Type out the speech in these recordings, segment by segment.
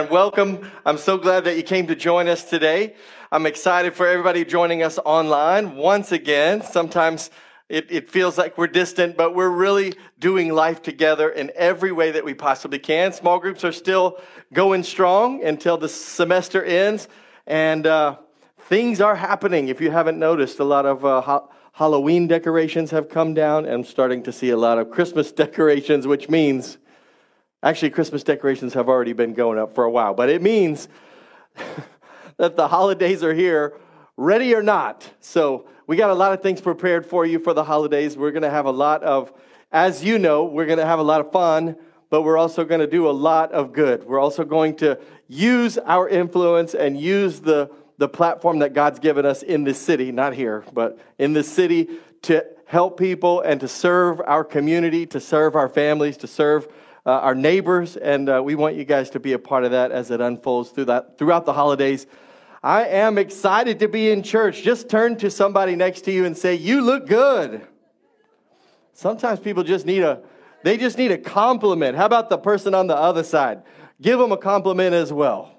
And welcome. I'm so glad that you came to join us today. I'm excited for everybody joining us online once again. Sometimes it, it, feels like we're distant, but we're really doing life together in every way that we possibly can. Small groups are still going strong until the semester ends, and uh, things are happening. If you haven't noticed, a lot of uh, ha- Halloween decorations have come down, and I'm starting to see a lot of Christmas decorations, which means Actually, Christmas decorations have already been going up for a while, but it means that the holidays are here, ready or not. So, we got a lot of things prepared for you for the holidays. We're going to have a lot of, as you know, we're going to have a lot of fun, but we're also going to do a lot of good. We're also going to use our influence and use the, the platform that God's given us in this city, not here, but in this city to help people and to serve our community, to serve our families, to serve uh, our neighbors, and uh, we want you guys to be a part of that as it unfolds through that, throughout the holidays. I am excited to be in church. Just turn to somebody next to you and say, You look good. Sometimes people just need a they just need a compliment. How about the person on the other side? Give them a compliment as well.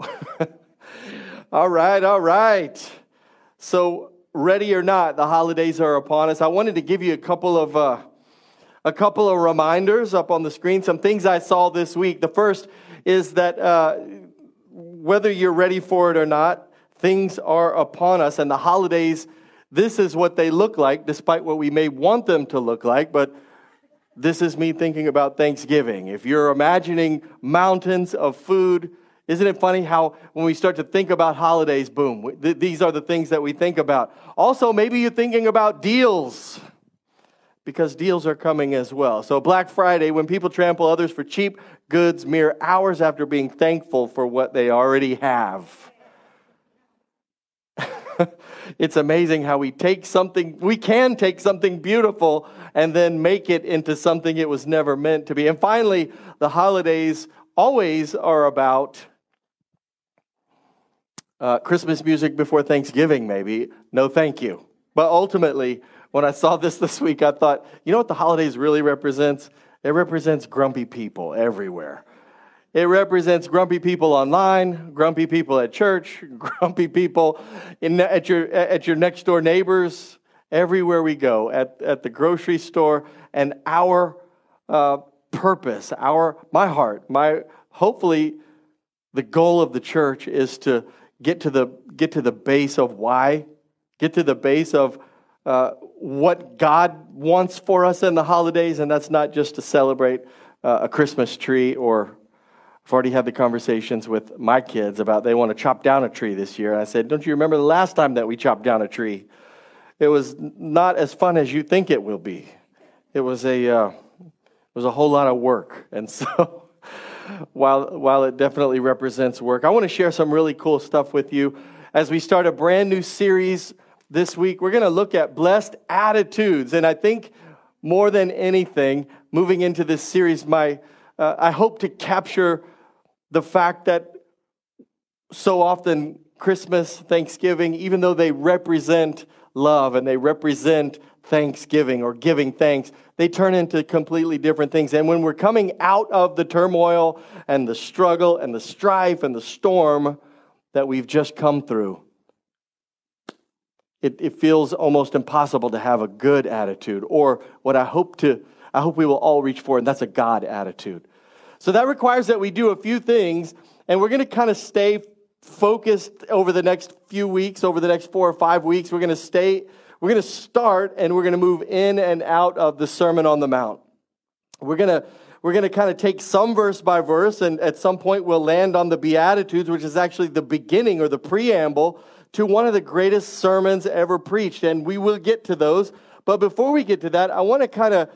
all right, all right. So, ready or not, the holidays are upon us. I wanted to give you a couple of uh, a couple of reminders up on the screen, some things I saw this week. The first is that uh, whether you're ready for it or not, things are upon us, and the holidays, this is what they look like, despite what we may want them to look like, but this is me thinking about Thanksgiving. If you're imagining mountains of food, isn't it funny how when we start to think about holidays, boom, th- these are the things that we think about. Also, maybe you're thinking about deals because deals are coming as well. So, Black Friday, when people trample others for cheap goods mere hours after being thankful for what they already have. it's amazing how we take something, we can take something beautiful and then make it into something it was never meant to be. And finally, the holidays always are about uh, Christmas music before Thanksgiving, maybe. No, thank you. But ultimately, when I saw this this week, I thought, you know what the holidays really represents? It represents grumpy people everywhere. It represents grumpy people online, grumpy people at church, grumpy people in, at, your, at your next door neighbors, everywhere we go, at, at the grocery store. And our uh, purpose, our, my heart, my, hopefully, the goal of the church is to get to the, get to the base of why, get to the base of uh, what God wants for us in the holidays, and that's not just to celebrate uh, a Christmas tree or I've already had the conversations with my kids about they want to chop down a tree this year. And I said, Don't you remember the last time that we chopped down a tree? It was not as fun as you think it will be. It was a, uh, it was a whole lot of work. And so, while, while it definitely represents work, I want to share some really cool stuff with you as we start a brand new series this week, we're going to look at blessed attitudes. And I think more than anything, moving into this series, my, uh, I hope to capture the fact that so often Christmas, Thanksgiving, even though they represent love and they represent thanksgiving or giving thanks, they turn into completely different things. And when we're coming out of the turmoil and the struggle and the strife and the storm that we've just come through, it, it feels almost impossible to have a good attitude or what I hope to I hope we will all reach for, and that's a God attitude. So that requires that we do a few things, and we're going to kind of stay focused over the next few weeks, over the next four or five weeks. We're going to stay, we're going to start, and we're going to move in and out of the Sermon on the Mount. We're going to we're going to kind of take some verse by verse, and at some point we'll land on the Beatitudes, which is actually the beginning or the preamble to one of the greatest sermons ever preached, and we will get to those. But before we get to that, I want to kind of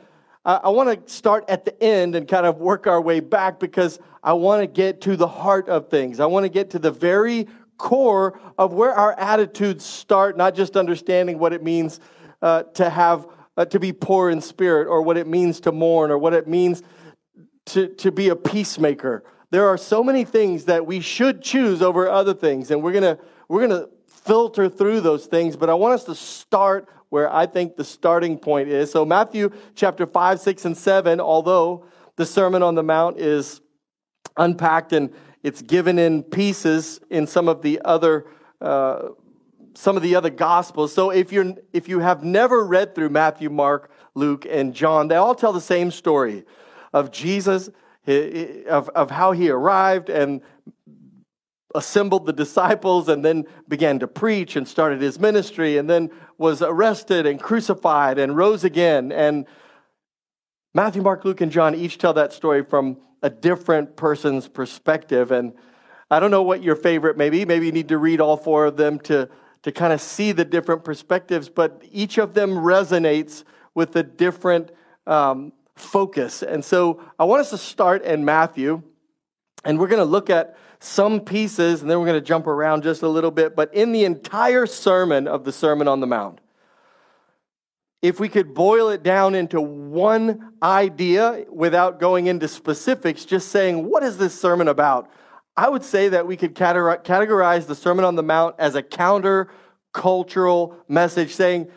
I want to start at the end and kind of work our way back because I want to get to the heart of things. I want to get to the very core of where our attitudes start, not just understanding what it means uh, to have uh, to be poor in spirit, or what it means to mourn, or what it means to, to be a peacemaker. There are so many things that we should choose over other things, and we're gonna we're gonna filter through those things, but I want us to start where I think the starting point is. So, Matthew chapter 5, 6, and 7, although the Sermon on the Mount is unpacked and it's given in pieces in some of the other uh, some of the other gospels. So if you're if you have never read through Matthew, Mark, Luke, and John, they all tell the same story of Jesus, of, of how he arrived and assembled the disciples and then began to preach and started his ministry and then was arrested and crucified and rose again. And Matthew, Mark, Luke, and John each tell that story from a different person's perspective. And I don't know what your favorite may be. Maybe you need to read all four of them to, to kind of see the different perspectives, but each of them resonates with a different um, focus. And so I want us to start in Matthew, and we're going to look at some pieces, and then we're going to jump around just a little bit. But in the entire sermon of the Sermon on the Mount, if we could boil it down into one idea without going into specifics, just saying, what is this sermon about? I would say that we could categorize the Sermon on the Mount as a counter cultural message saying,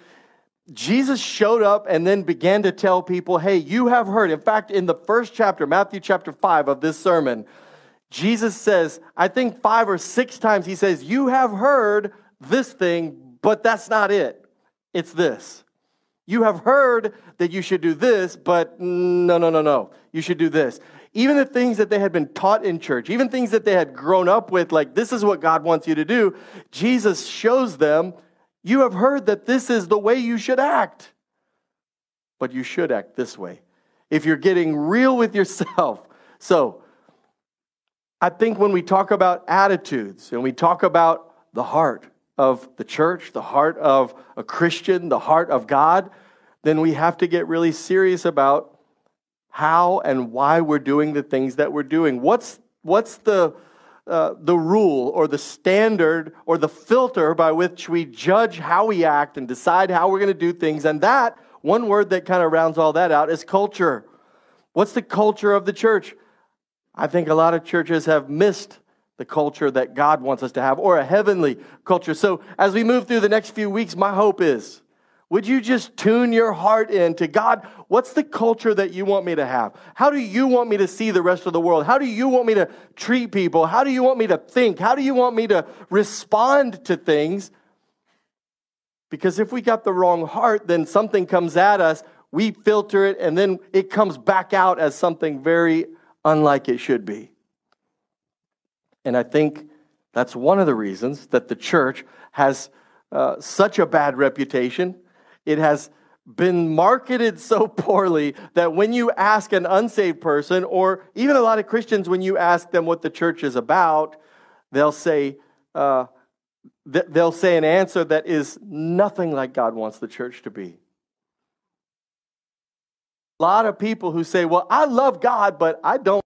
Jesus showed up and then began to tell people, hey, you have heard. In fact, in the first chapter, Matthew chapter 5 of this sermon, Jesus says, I think five or six times, he says, You have heard this thing, but that's not it. It's this. You have heard that you should do this, but no, no, no, no. You should do this. Even the things that they had been taught in church, even things that they had grown up with, like this is what God wants you to do, Jesus shows them, you have heard that this is the way you should act, but you should act this way. If you're getting real with yourself. So, I think when we talk about attitudes and we talk about the heart, of the church, the heart of a Christian, the heart of God, then we have to get really serious about how and why we're doing the things that we're doing. What's, what's the, uh, the rule or the standard or the filter by which we judge how we act and decide how we're going to do things? And that, one word that kind of rounds all that out is culture. What's the culture of the church? I think a lot of churches have missed the culture that God wants us to have, or a heavenly culture. So, as we move through the next few weeks, my hope is would you just tune your heart in to God? What's the culture that you want me to have? How do you want me to see the rest of the world? How do you want me to treat people? How do you want me to think? How do you want me to respond to things? Because if we got the wrong heart, then something comes at us, we filter it, and then it comes back out as something very unlike it should be. And I think that's one of the reasons that the church has uh, such a bad reputation. It has been marketed so poorly that when you ask an unsaved person, or even a lot of Christians, when you ask them what the church is about, they'll say, uh, th- they'll say an answer that is nothing like God wants the church to be. A lot of people who say, Well, I love God, but I don't.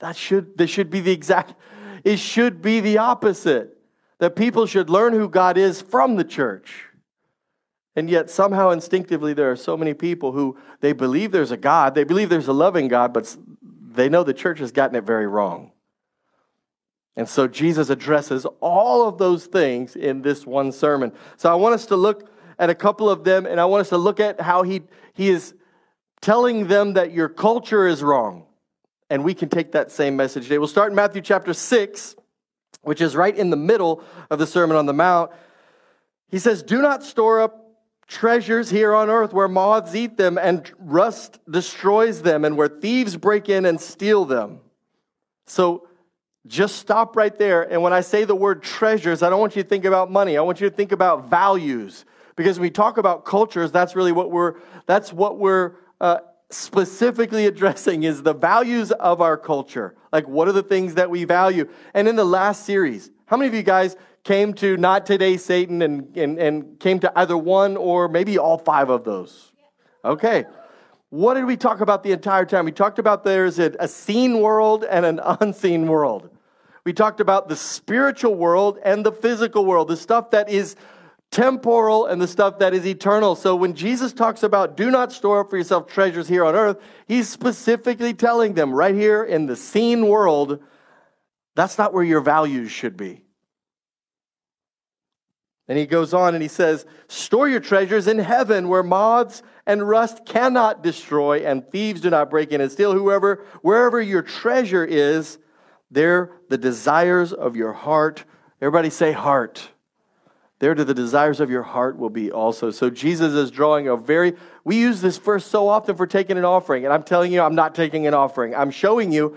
That should, this should be the exact, it should be the opposite. That people should learn who God is from the church. And yet, somehow instinctively, there are so many people who they believe there's a God, they believe there's a loving God, but they know the church has gotten it very wrong. And so, Jesus addresses all of those things in this one sermon. So, I want us to look at a couple of them, and I want us to look at how he, he is telling them that your culture is wrong and we can take that same message today. We'll start in Matthew chapter 6, which is right in the middle of the Sermon on the Mount. He says, Do not store up treasures here on earth where moths eat them and rust destroys them, and where thieves break in and steal them. So just stop right there. And when I say the word treasures, I don't want you to think about money. I want you to think about values. Because when we talk about cultures, that's really what we're, that's what we're uh, specifically addressing is the values of our culture. Like, what are the things that we value? And in the last series, how many of you guys came to Not Today Satan and, and, and came to either one or maybe all five of those? Okay. What did we talk about the entire time? We talked about there's a, a seen world and an unseen world. We talked about the spiritual world and the physical world, the stuff that is temporal and the stuff that is eternal. So when Jesus talks about do not store up for yourself treasures here on earth, he's specifically telling them right here in the seen world, that's not where your values should be. And he goes on and he says, Store your treasures in heaven where moths and rust cannot destroy, and thieves do not break in and steal. Whoever, wherever your treasure is, there the desires of your heart. Everybody say heart. There to the desires of your heart will be also. So Jesus is drawing a very, we use this verse so often for taking an offering. And I'm telling you, I'm not taking an offering. I'm showing you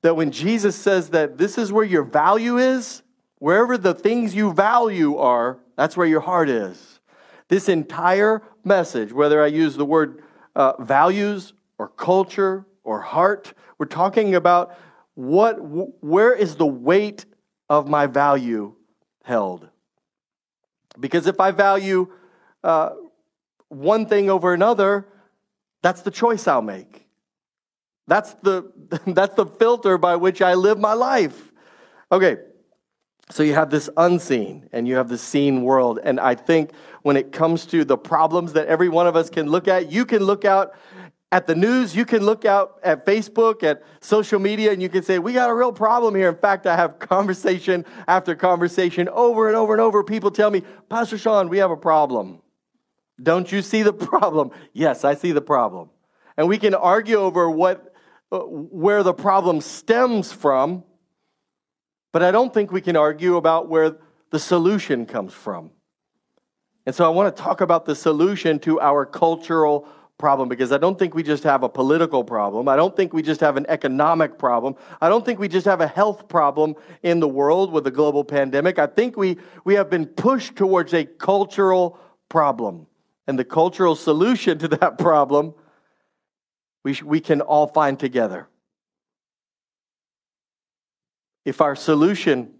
that when Jesus says that this is where your value is, wherever the things you value are, that's where your heart is. This entire message, whether I use the word uh, values or culture or heart, we're talking about what, where is the weight of my value held? Because if I value uh, one thing over another, that's the choice I'll make. That's the, that's the filter by which I live my life. Okay, so you have this unseen and you have the seen world. And I think when it comes to the problems that every one of us can look at, you can look out at the news, you can look out at Facebook, at social media, and you can say, We got a real problem here. In fact, I have conversation after conversation over and over and over. People tell me, Pastor Sean, we have a problem. Don't you see the problem? Yes, I see the problem. And we can argue over what, uh, where the problem stems from, but I don't think we can argue about where the solution comes from. And so I want to talk about the solution to our cultural problem because I don't think we just have a political problem. I don't think we just have an economic problem. I don't think we just have a health problem in the world with a global pandemic. I think we, we have been pushed towards a cultural problem. And the cultural solution to that problem, we, we can all find together. If our solution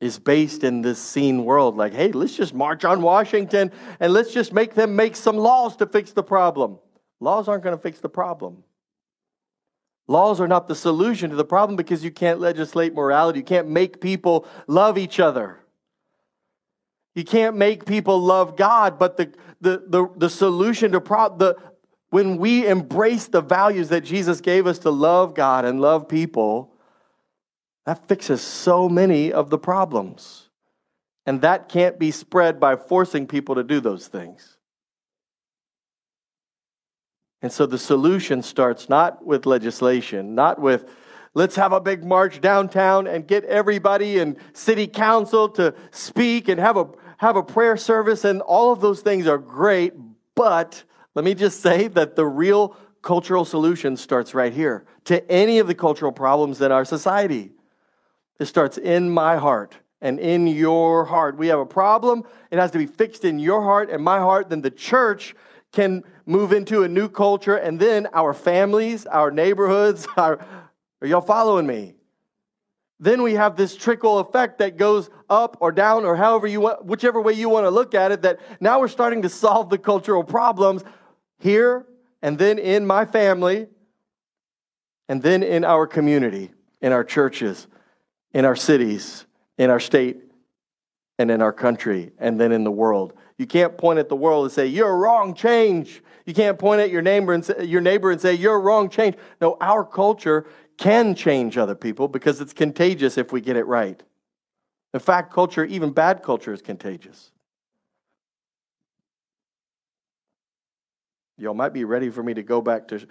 is based in this seen world. Like, hey, let's just march on Washington and let's just make them make some laws to fix the problem. Laws aren't going to fix the problem. Laws are not the solution to the problem because you can't legislate morality. You can't make people love each other. You can't make people love God, but the, the, the, the solution to pro- the when we embrace the values that Jesus gave us to love God and love people, that fixes so many of the problems. And that can't be spread by forcing people to do those things. And so the solution starts not with legislation, not with let's have a big march downtown and get everybody in city council to speak and have a have a prayer service and all of those things are great, but let me just say that the real cultural solution starts right here to any of the cultural problems in our society. It starts in my heart and in your heart. We have a problem, it has to be fixed in your heart and my heart. Then the church can move into a new culture, and then our families, our neighborhoods, our, are y'all following me? Then we have this trickle effect that goes up or down or however you want, whichever way you want to look at it, that now we're starting to solve the cultural problems here and then in my family and then in our community, in our churches in our cities, in our state, and in our country, and then in the world. You can't point at the world and say, You're wrong, change. You can't point at your neighbor and say, your neighbor and say, You're wrong, change. No, our culture can change other people because it's contagious if we get it right. In fact, culture, even bad culture, is contagious. Y'all might be ready for me to go back to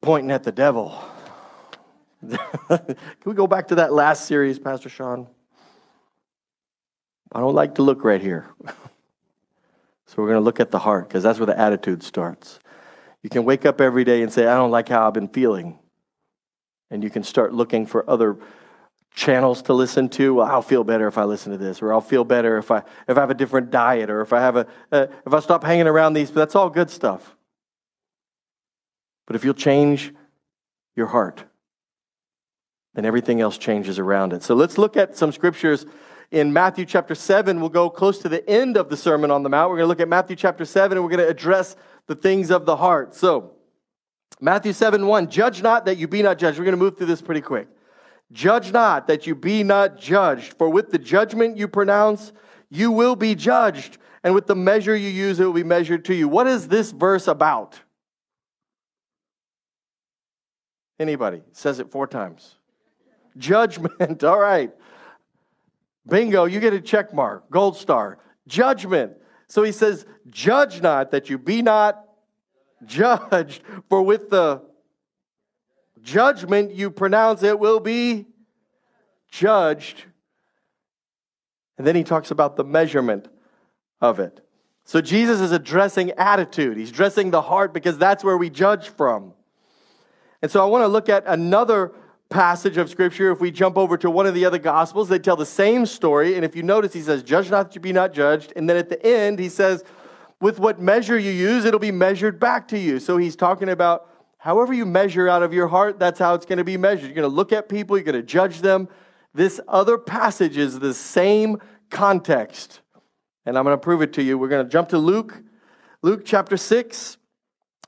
pointing at the devil. Can we go back to that last series, Pastor Sean? I don't like to look right here. so we're going to look at the heart because that's where the attitude starts. You can wake up every day and say, I don't like how I've been feeling. And you can start looking for other channels to listen to. Well, I'll feel better if I listen to this, or I'll feel better if I if I have a different diet, or if I have a uh, if I stop hanging around these. But that's all good stuff. But if you'll change your heart, then everything else changes around it. So let's look at some scriptures in Matthew chapter 7. We'll go close to the end of the Sermon on the Mount. We're going to look at Matthew chapter 7 and we're going to address the things of the heart. So, Matthew 7 1, judge not that you be not judged. We're going to move through this pretty quick. Judge not that you be not judged, for with the judgment you pronounce, you will be judged, and with the measure you use, it will be measured to you. What is this verse about? Anybody? Says it four times. Judgment. All right. Bingo, you get a check mark. Gold star. Judgment. So he says, Judge not that you be not judged, for with the judgment you pronounce it will be judged. And then he talks about the measurement of it. So Jesus is addressing attitude. He's addressing the heart because that's where we judge from. And so I want to look at another passage of scripture. If we jump over to one of the other gospels, they tell the same story. And if you notice, he says, Judge not that you be not judged. And then at the end, he says, With what measure you use, it'll be measured back to you. So he's talking about however you measure out of your heart, that's how it's going to be measured. You're going to look at people, you're going to judge them. This other passage is the same context. And I'm going to prove it to you. We're going to jump to Luke, Luke chapter 6,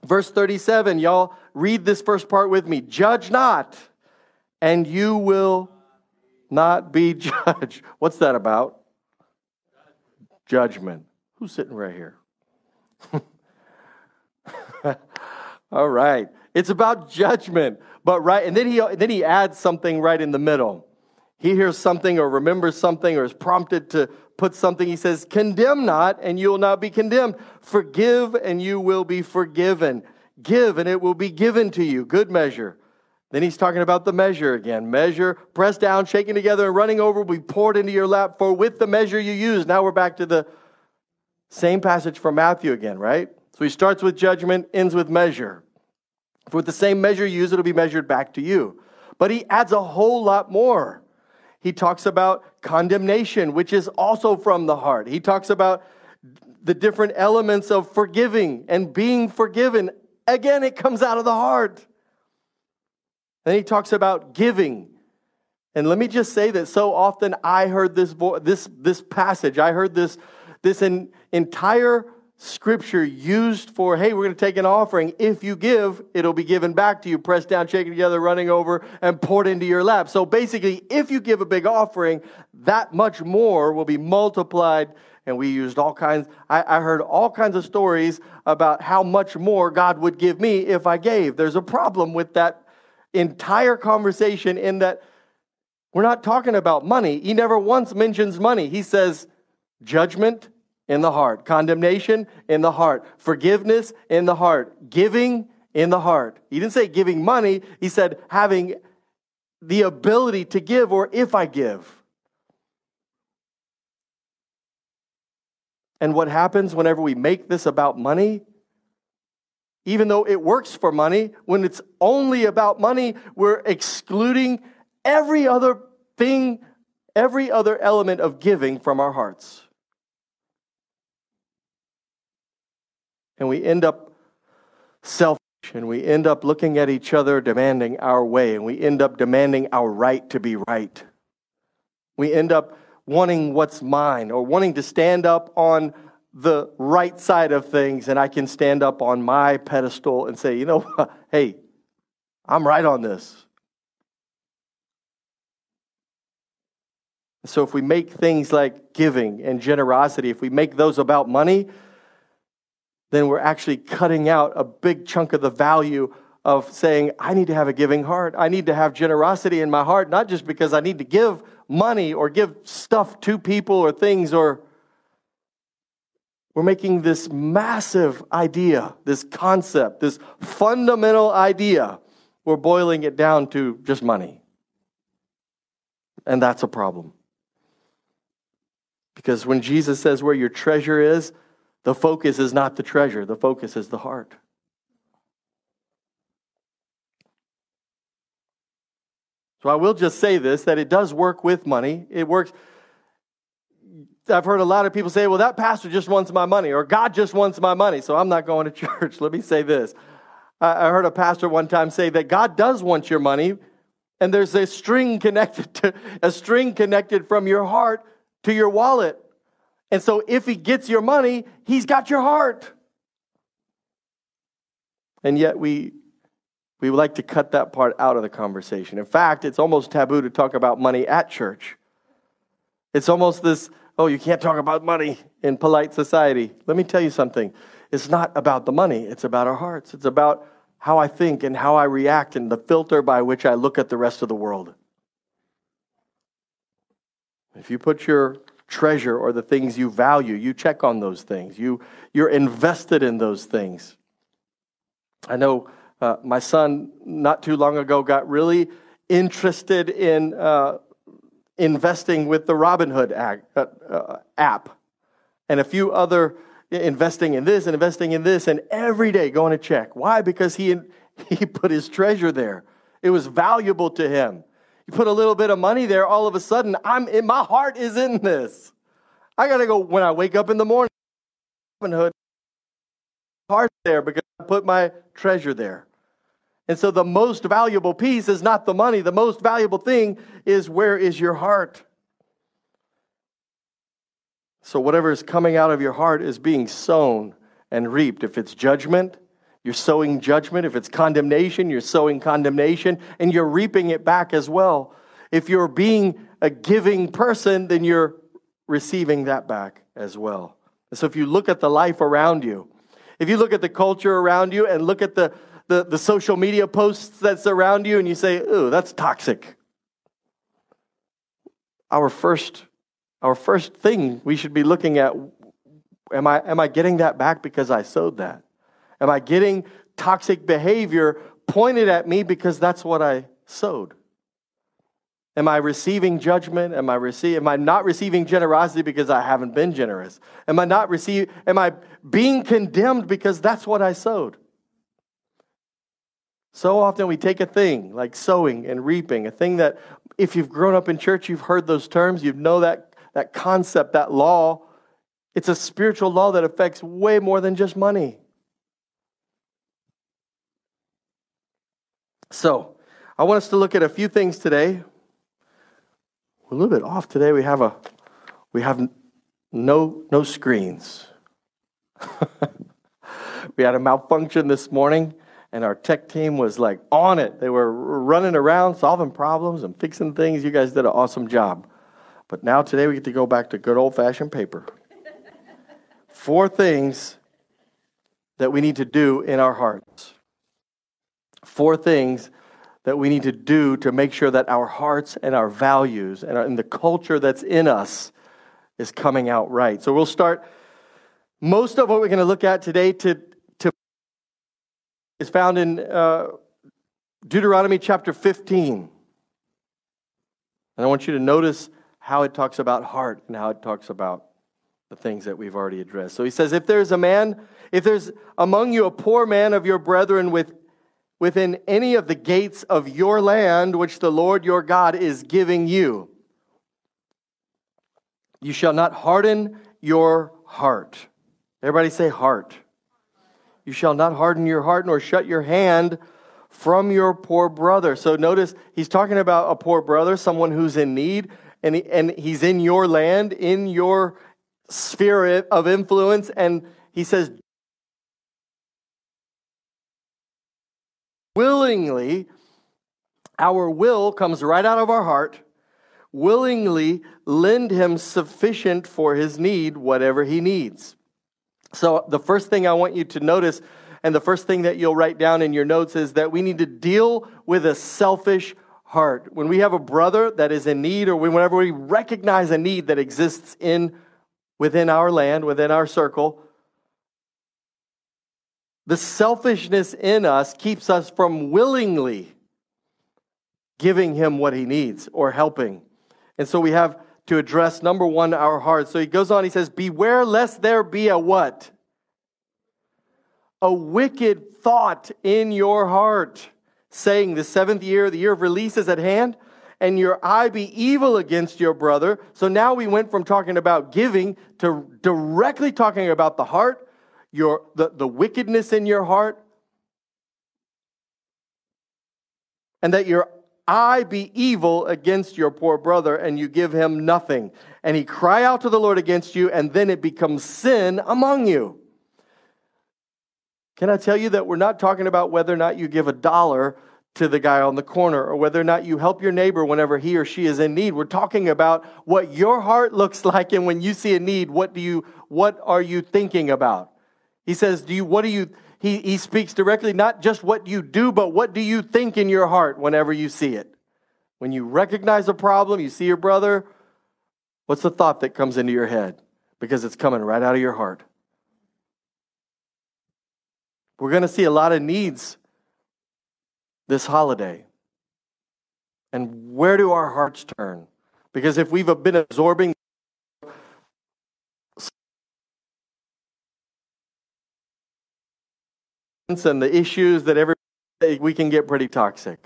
verse 37. Y'all read this first part with me. Judge not, and you will not be judged. What's that about? Judgment. Who's sitting right here? All right. It's about judgment. But right, and then he then he adds something right in the middle. He hears something or remembers something or is prompted to put something. He says, Condemn not, and you will not be condemned. Forgive, and you will be forgiven. Give, and it will be given to you. Good measure. Then he's talking about the measure again. Measure, pressed down, shaken together, and running over will be poured into your lap. For with the measure you use, now we're back to the same passage from Matthew again, right? So he starts with judgment, ends with measure. For with the same measure you use, it'll be measured back to you. But he adds a whole lot more. He talks about condemnation, which is also from the heart. He talks about the different elements of forgiving and being forgiven. Again, it comes out of the heart. Then he talks about giving. And let me just say that so often I heard this, vo- this, this passage, I heard this, this in, entire scripture used for, hey, we're going to take an offering. If you give, it'll be given back to you, pressed down, shaken together, running over, and poured into your lap. So basically, if you give a big offering, that much more will be multiplied. And we used all kinds, I, I heard all kinds of stories about how much more God would give me if I gave. There's a problem with that entire conversation in that we're not talking about money. He never once mentions money. He says, judgment in the heart, condemnation in the heart, forgiveness in the heart, giving in the heart. He didn't say giving money, he said having the ability to give or if I give. And what happens whenever we make this about money? Even though it works for money, when it's only about money, we're excluding every other thing, every other element of giving from our hearts. And we end up selfish and we end up looking at each other demanding our way and we end up demanding our right to be right. We end up wanting what's mine or wanting to stand up on the right side of things and I can stand up on my pedestal and say, you know, hey, I'm right on this. So if we make things like giving and generosity, if we make those about money, then we're actually cutting out a big chunk of the value of saying, I need to have a giving heart. I need to have generosity in my heart, not just because I need to give money or give stuff to people or things, or we're making this massive idea, this concept, this fundamental idea. We're boiling it down to just money. And that's a problem. Because when Jesus says where your treasure is, the focus is not the treasure, the focus is the heart. So I will just say this that it does work with money. It works. I've heard a lot of people say, well, that pastor just wants my money, or God just wants my money, so I'm not going to church. Let me say this. I heard a pastor one time say that God does want your money, and there's a string connected to a string connected from your heart to your wallet. And so if he gets your money, he's got your heart. And yet we we like to cut that part out of the conversation. In fact, it's almost taboo to talk about money at church. It's almost this, oh, you can't talk about money in polite society. Let me tell you something. It's not about the money, it's about our hearts. It's about how I think and how I react and the filter by which I look at the rest of the world. If you put your treasure or the things you value. You check on those things. You, you're invested in those things. I know uh, my son, not too long ago, got really interested in uh, investing with the Robinhood uh, uh, app and a few other investing in this and investing in this, and every day going to check. Why? Because he, he put his treasure there. It was valuable to him. You put a little bit of money there, all of a sudden, I'm in, my heart is in this. I got to go when I wake up in the morning. Robinhood, heart there because I put my treasure there. And so the most valuable piece is not the money. The most valuable thing is where is your heart? So whatever is coming out of your heart is being sown and reaped. If it's judgment, you're sowing judgment. If it's condemnation, you're sowing condemnation and you're reaping it back as well. If you're being a giving person, then you're receiving that back as well. And so if you look at the life around you, if you look at the culture around you and look at the the, the social media posts that surround you and you say, ooh, that's toxic. Our first, our first thing we should be looking at am I, am I getting that back because I sowed that? Am I getting toxic behavior pointed at me because that's what I sowed? Am I receiving judgment? Am I receive, am I not receiving generosity because I haven't been generous? Am I not receive am I being condemned because that's what I sowed? So often we take a thing like sowing and reaping, a thing that if you've grown up in church, you've heard those terms, you know that, that concept, that law. It's a spiritual law that affects way more than just money. So, I want us to look at a few things today. We're a little bit off today. We have a we have no no screens. we had a malfunction this morning and our tech team was like on it. They were running around solving problems and fixing things. You guys did an awesome job. But now today we get to go back to good old fashioned paper. Four things that we need to do in our hearts. Four things that we need to do to make sure that our hearts and our values and, our, and the culture that's in us is coming out right. So we'll start most of what we're going to look at today to is found in uh, Deuteronomy chapter 15. And I want you to notice how it talks about heart and how it talks about the things that we've already addressed. So he says, If there's a man, if there's among you a poor man of your brethren with, within any of the gates of your land, which the Lord your God is giving you, you shall not harden your heart. Everybody say heart. You shall not harden your heart nor shut your hand from your poor brother. So notice he's talking about a poor brother, someone who's in need, and, he, and he's in your land, in your sphere of influence. And he says, willingly, our will comes right out of our heart, willingly lend him sufficient for his need, whatever he needs. So, the first thing I want you to notice, and the first thing that you'll write down in your notes, is that we need to deal with a selfish heart. When we have a brother that is in need, or whenever we recognize a need that exists in within our land, within our circle, the selfishness in us keeps us from willingly giving him what he needs or helping. And so we have to address number one, our hearts. So he goes on, he says, Beware lest there be a what? A wicked thought in your heart, saying, The seventh year, the year of release is at hand, and your eye be evil against your brother. So now we went from talking about giving to directly talking about the heart, your the, the wickedness in your heart, and that your eye be evil against your poor brother, and you give him nothing. And he cry out to the Lord against you, and then it becomes sin among you. Can I tell you that we're not talking about whether or not you give a dollar to the guy on the corner or whether or not you help your neighbor whenever he or she is in need. We're talking about what your heart looks like and when you see a need, what do you what are you thinking about? He says, "Do you what do you he, he speaks directly, not just what you do, but what do you think in your heart whenever you see it. When you recognize a problem, you see your brother, What's the thought that comes into your head? Because it's coming right out of your heart. We're going to see a lot of needs this holiday. And where do our hearts turn? Because if we've been absorbing and the issues that every we can get pretty toxic.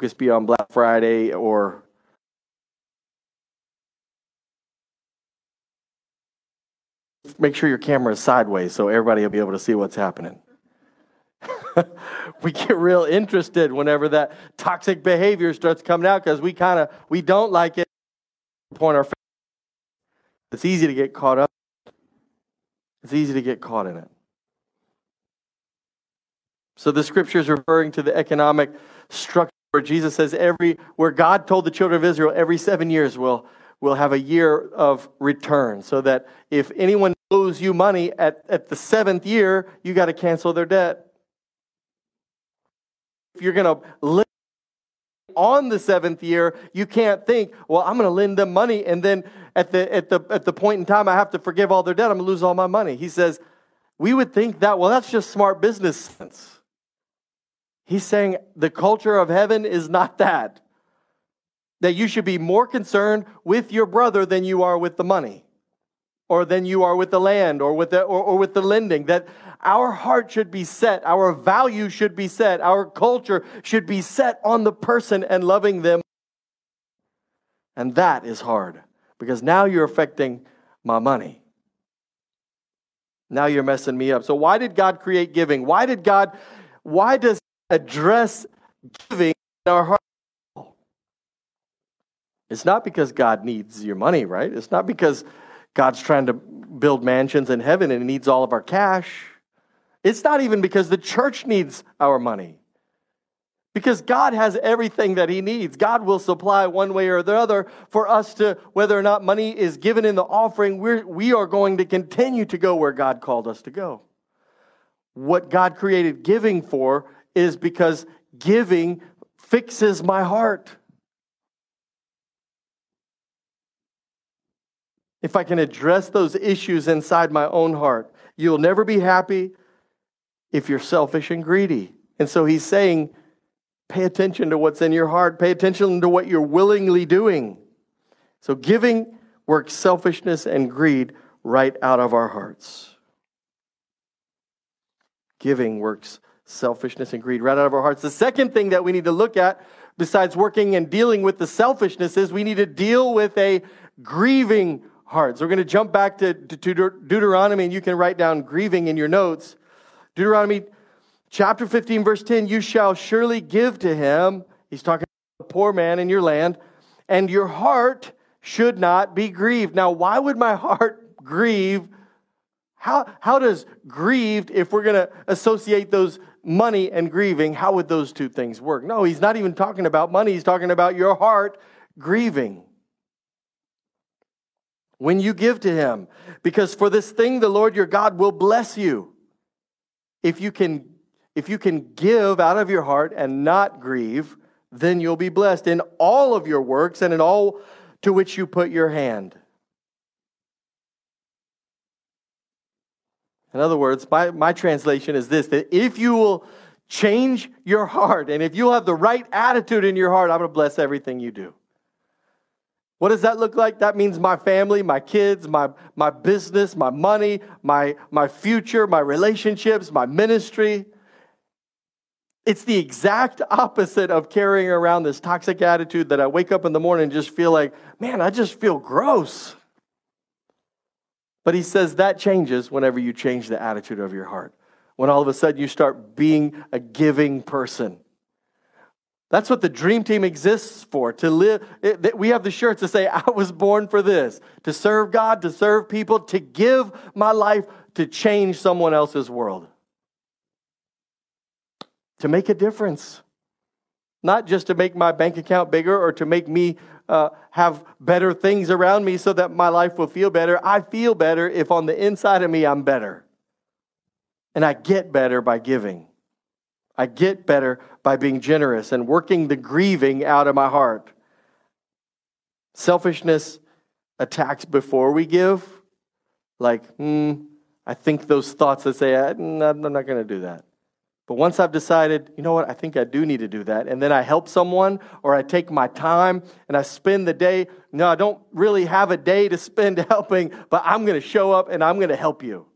Just be on Black Friday or make sure your camera is sideways so everybody will be able to see what's happening. we get real interested whenever that toxic behavior starts coming out because we kind of we don't like it. Point our. It's easy to get caught up. It's easy to get caught in it. So the scripture is referring to the economic structure where Jesus says every where God told the children of Israel every seven years will will have a year of return. So that if anyone owes you money at, at the seventh year, you got to cancel their debt. If you're gonna live on the seventh year, you can't think, well, I'm to lend them money, and then at the, at, the, at the point in time I have to forgive all their debt, I'm to lose all my money. He says, we would think that, well, that's just smart business sense. He's saying the culture of heaven is not that. That you should be more concerned with your brother than you are with the money, or than you are with the land, or with the, or, or with the lending. That our heart should be set, our value should be set, our culture should be set on the person and loving them. And that is hard because now you're affecting my money. Now you're messing me up. So, why did God create giving? Why did God, why does address giving in our heart. It's not because God needs your money, right? It's not because God's trying to build mansions in heaven and he needs all of our cash. It's not even because the church needs our money. Because God has everything that He needs. God will supply one way or the other for us to, whether or not money is given in the offering, we're, we are going to continue to go where God called us to go. What God created giving for is because giving fixes my heart. If I can address those issues inside my own heart, you'll never be happy if you're selfish and greedy. And so he's saying, pay attention to what's in your heart, pay attention to what you're willingly doing. So giving works selfishness and greed right out of our hearts. Giving works selfishness and greed right out of our hearts. The second thing that we need to look at, besides working and dealing with the selfishness, is we need to deal with a grieving heart. So we're going to jump back to, to, to Deuteronomy, and you can write down grieving in your notes. Deuteronomy chapter 15, verse 10 You shall surely give to him, he's talking about the poor man in your land, and your heart should not be grieved. Now, why would my heart grieve? How, how does grieved, if we're going to associate those money and grieving, how would those two things work? No, he's not even talking about money. He's talking about your heart grieving. When you give to him, because for this thing the Lord your God will bless you. If you can if you can give out of your heart and not grieve, then you'll be blessed in all of your works and in all to which you put your hand. In other words, my, my translation is this that if you will change your heart and if you'll have the right attitude in your heart, I'm going to bless everything you do. What does that look like? That means my family, my kids, my, my business, my money, my, my future, my relationships, my ministry. It's the exact opposite of carrying around this toxic attitude that I wake up in the morning and just feel like, man, I just feel gross. But he says that changes whenever you change the attitude of your heart. When all of a sudden you start being a giving person. That's what the dream team exists for. To live, it, we have the shirts to say, I was born for this to serve God, to serve people, to give my life to change someone else's world, to make a difference. Not just to make my bank account bigger or to make me uh, have better things around me so that my life will feel better. I feel better if on the inside of me I'm better. And I get better by giving. I get better by being generous and working the grieving out of my heart. Selfishness attacks before we give, like, hmm, I think those thoughts that say, I'm not, not going to do that. But once I've decided, you know what, I think I do need to do that, and then I help someone or I take my time and I spend the day, no, I don't really have a day to spend helping, but I'm going to show up and I'm going to help you.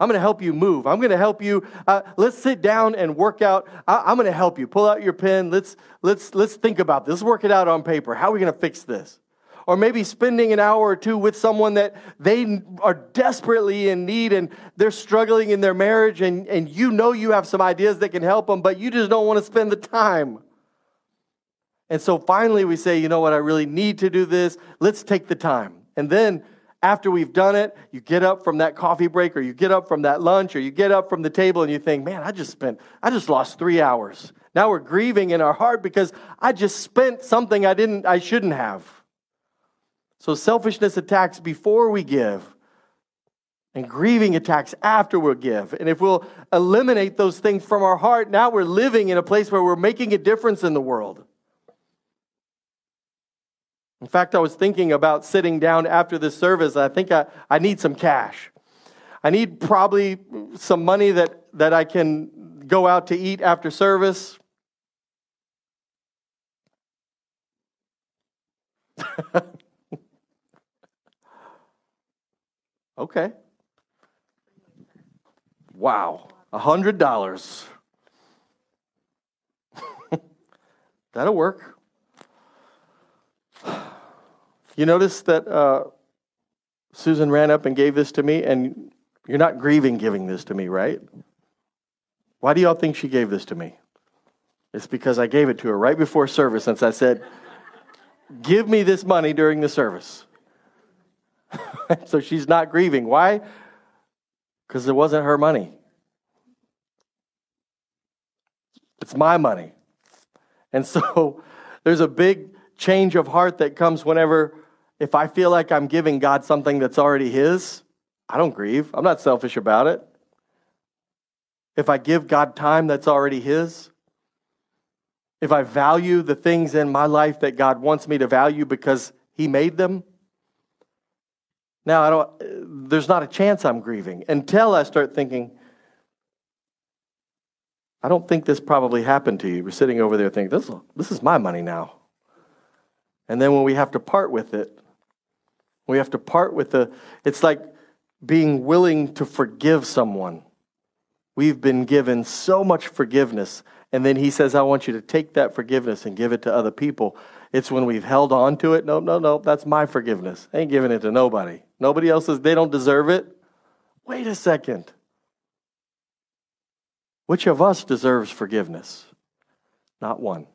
I'm going to help you move. I'm going to help you. Uh, let's sit down and work out. I, am going to help you. Pull out your pen. Let's, let's, let's think about this. Let's work it out on paper. How are we going to fix this? Or maybe spending an hour or two with someone that they are desperately in need and they're struggling in their marriage and, and you know you have some ideas that can help them, but you just don't want to spend the time. And so finally we say, you know what, I really need to do this. Let's take the time. And then after we've done it, you get up from that coffee break or you get up from that lunch or you get up from the table and you think, man, I just spent, I just lost three hours. Now we're grieving in our heart because I just spent something I didn't, I shouldn't have. So selfishness attacks before we give, and grieving attacks after we give. And if we'll eliminate those things from our heart, now we're living in a place where we're making a difference in the world. In fact, I was thinking about sitting down after this service. I think I, I need some cash. I need probably some money that, that I can go out to eat after service. Okay. Wow. A hundred dollars. That'll work. You notice that uh, Susan ran up and gave this to me, and you're not grieving giving this to me, right? Why do y'all think she gave this to me? It's because I gave it to her right before service, since I said, Give me this money during the service. so she's not grieving. Why? Because it wasn't her money. It's my money. And so there's a big change of heart that comes whenever, if I feel like I'm giving God something that's already His, I don't grieve. I'm not selfish about it. If I give God time that's already His, if I value the things in my life that God wants me to value because He made them, now, I don't, there's not a chance I'm grieving until I start thinking, I don't think this probably happened to you. We're sitting over there thinking, this, this is my money now. And then when we have to part with it, we have to part with the, it's like being willing to forgive someone. We've been given so much forgiveness. And then he says, I want you to take that forgiveness and give it to other people. It's when we've held on to it. No, no, no, that's my forgiveness. I ain't giving it to nobody. Nobody else says they don't deserve it. Wait a second. Which of us deserves forgiveness? Not one.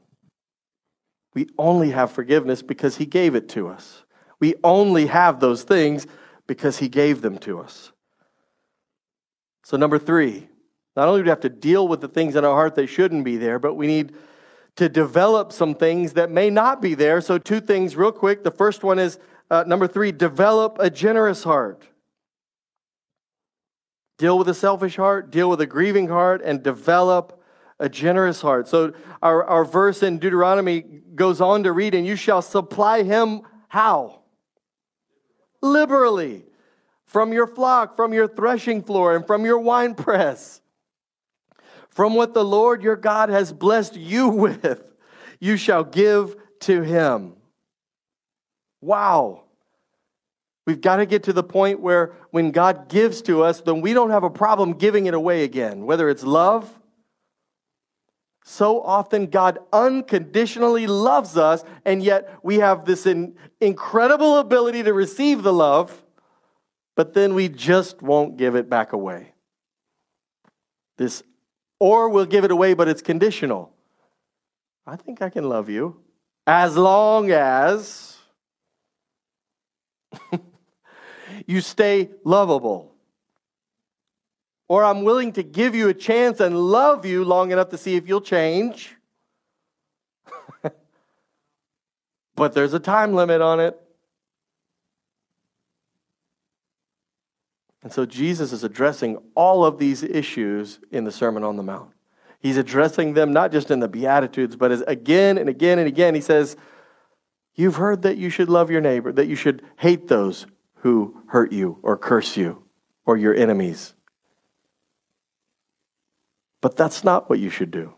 We only have forgiveness because He gave it to us. We only have those things because He gave them to us. So, number three, not only do we have to deal with the things in our heart that shouldn't be there, but we need to develop some things that may not be there. So, two things real quick. The first one is uh, number three, develop a generous heart. Deal with a selfish heart, deal with a grieving heart, and develop a generous heart. So, our, our verse in Deuteronomy goes on to read, and you shall supply him how? Liberally. From your flock, from your threshing floor, and from your winepress from what the Lord your God has blessed you with, you shall give to him. Wow. We've got to get to the point where when God gives to us, then we don't have a problem giving it away again, whether it's love. So often, God unconditionally loves us, and yet we have this in, incredible ability to receive the love, but then we just won't give it back away. This or we'll give it away, but it's conditional. I think I can love you as long as you stay lovable. Or I'm willing to give you a chance and love you long enough to see if you'll change. but there's a time limit on it. And so Jesus is addressing all of these issues in the Sermon on the Mount. He's addressing them not just in the Beatitudes, but as again and again and again. He says, You've heard that you should love your neighbor, that you should hate those who hurt you or curse you or your enemies. But that's not what you should do.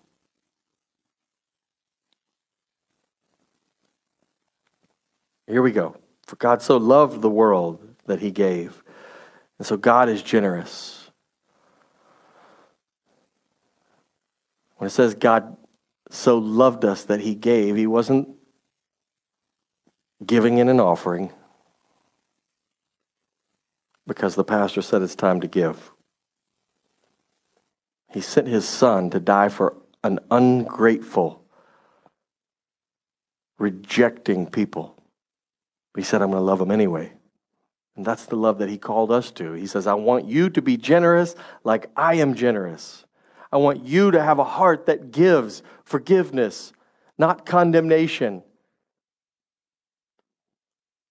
Here we go. For God so loved the world that he gave. And so God is generous. When it says God so loved us that he gave, he wasn't giving in an offering because the pastor said it's time to give. He sent his son to die for an ungrateful, rejecting people. He said, I'm going to love them anyway. And that's the love that he called us to. He says, I want you to be generous like I am generous. I want you to have a heart that gives forgiveness, not condemnation,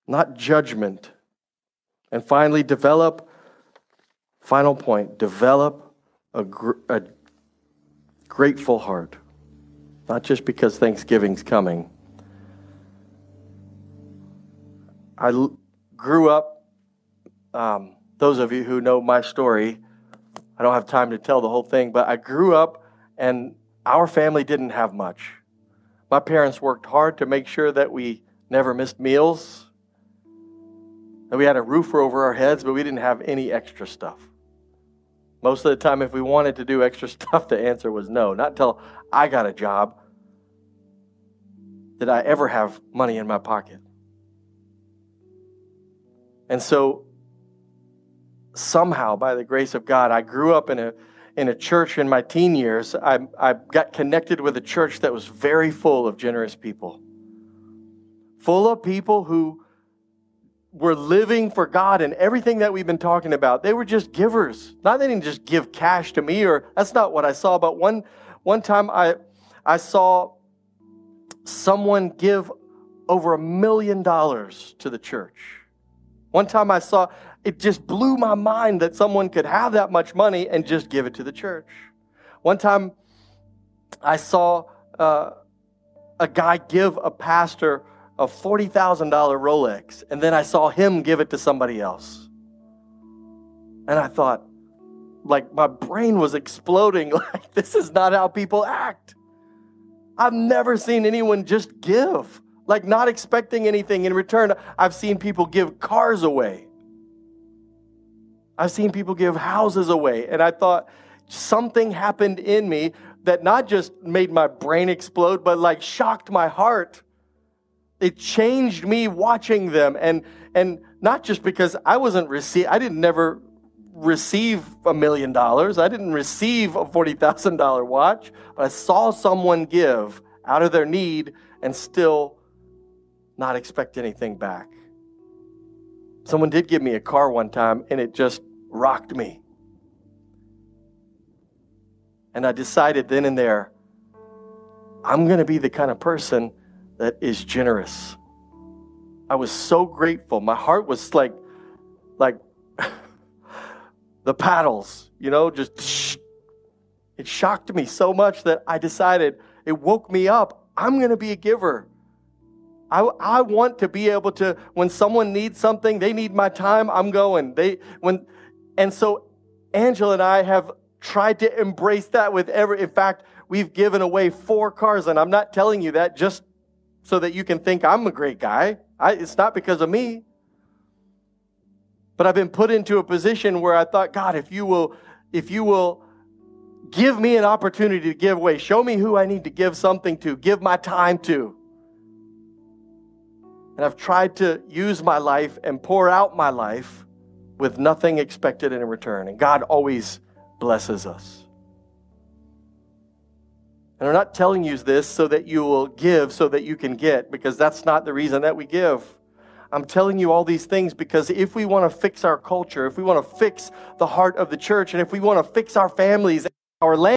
not judgment. And finally, develop, final point, develop a, gr- a grateful heart. Not just because Thanksgiving's coming. I l- grew up, um, those of you who know my story, I don't have time to tell the whole thing, but I grew up and our family didn't have much. My parents worked hard to make sure that we never missed meals, that we had a roof over our heads, but we didn't have any extra stuff. Most of the time, if we wanted to do extra stuff, the answer was no. Not until I got a job did I ever have money in my pocket. And so, somehow, by the grace of God, I grew up in a, in a church in my teen years. I, I got connected with a church that was very full of generous people, full of people who were living for God and everything that we've been talking about. They were just givers. Not they didn't just give cash to me, or that's not what I saw. But one one time I I saw someone give over a million dollars to the church. One time I saw it just blew my mind that someone could have that much money and just give it to the church. One time I saw uh, a guy give a pastor a $40,000 Rolex, and then I saw him give it to somebody else. And I thought, like, my brain was exploding. Like, this is not how people act. I've never seen anyone just give, like, not expecting anything in return. I've seen people give cars away, I've seen people give houses away. And I thought, something happened in me that not just made my brain explode, but like shocked my heart it changed me watching them and and not just because I wasn't receive I didn't never receive a million dollars. I didn't receive a $40,000 watch, but I saw someone give out of their need and still not expect anything back. Someone did give me a car one time and it just rocked me. And I decided then and there, I'm going to be the kind of person that is generous. I was so grateful. My heart was like, like the paddles, you know, just it shocked me so much that I decided it woke me up. I'm going to be a giver. I, I want to be able to when someone needs something, they need my time, I'm going. They when and so Angela and I have tried to embrace that with every in fact, we've given away four cars and I'm not telling you that just so that you can think I'm a great guy. I, it's not because of me. But I've been put into a position where I thought, God, if you will, if you will give me an opportunity to give away, show me who I need to give something to, give my time to. And I've tried to use my life and pour out my life with nothing expected in return. And God always blesses us. And I'm not telling you this so that you will give so that you can get, because that's not the reason that we give. I'm telling you all these things because if we want to fix our culture, if we want to fix the heart of the church, and if we want to fix our families, our land,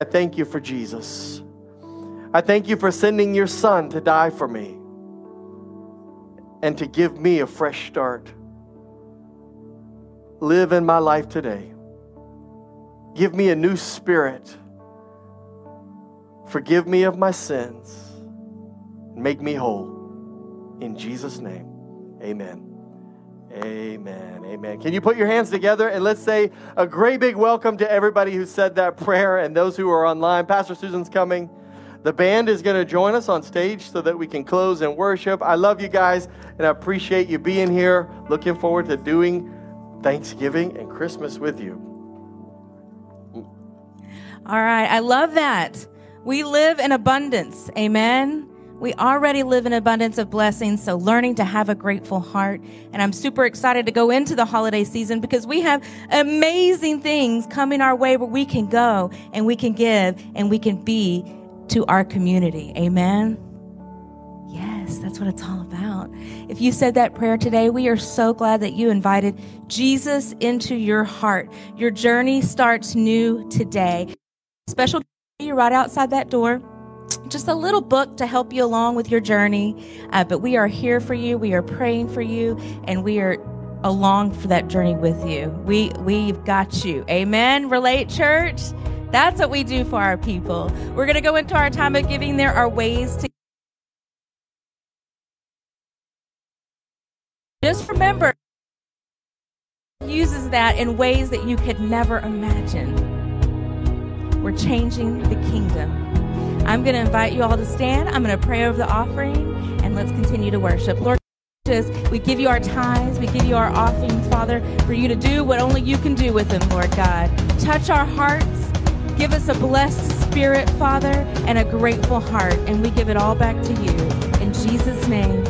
I thank you for Jesus. I thank you for sending your son to die for me and to give me a fresh start. Live in my life today. Give me a new spirit. Forgive me of my sins. Make me whole. In Jesus' name, amen. Amen. Amen. Can you put your hands together and let's say a great big welcome to everybody who said that prayer and those who are online. Pastor Susan's coming. The band is going to join us on stage so that we can close and worship. I love you guys and I appreciate you being here. Looking forward to doing Thanksgiving and Christmas with you. All right. I love that. We live in abundance. Amen. We already live in abundance of blessings, so learning to have a grateful heart. And I'm super excited to go into the holiday season because we have amazing things coming our way where we can go and we can give and we can be to our community. Amen. Yes, that's what it's all about. If you said that prayer today, we are so glad that you invited Jesus into your heart. Your journey starts new today. Special you right outside that door just a little book to help you along with your journey. Uh, but we are here for you. We are praying for you, and we are along for that journey with you. We we've got you. Amen. Relate, church. That's what we do for our people. We're going to go into our time of giving. There are ways to. Just remember, uses that in ways that you could never imagine. We're changing the kingdom I'm going to invite you all to stand. I'm going to pray over the offering and let's continue to worship. Lord, just we give you our tithes, we give you our offerings, Father, for you to do what only you can do with them, Lord God. Touch our hearts, give us a blessed spirit, Father, and a grateful heart, and we give it all back to you. In Jesus' name.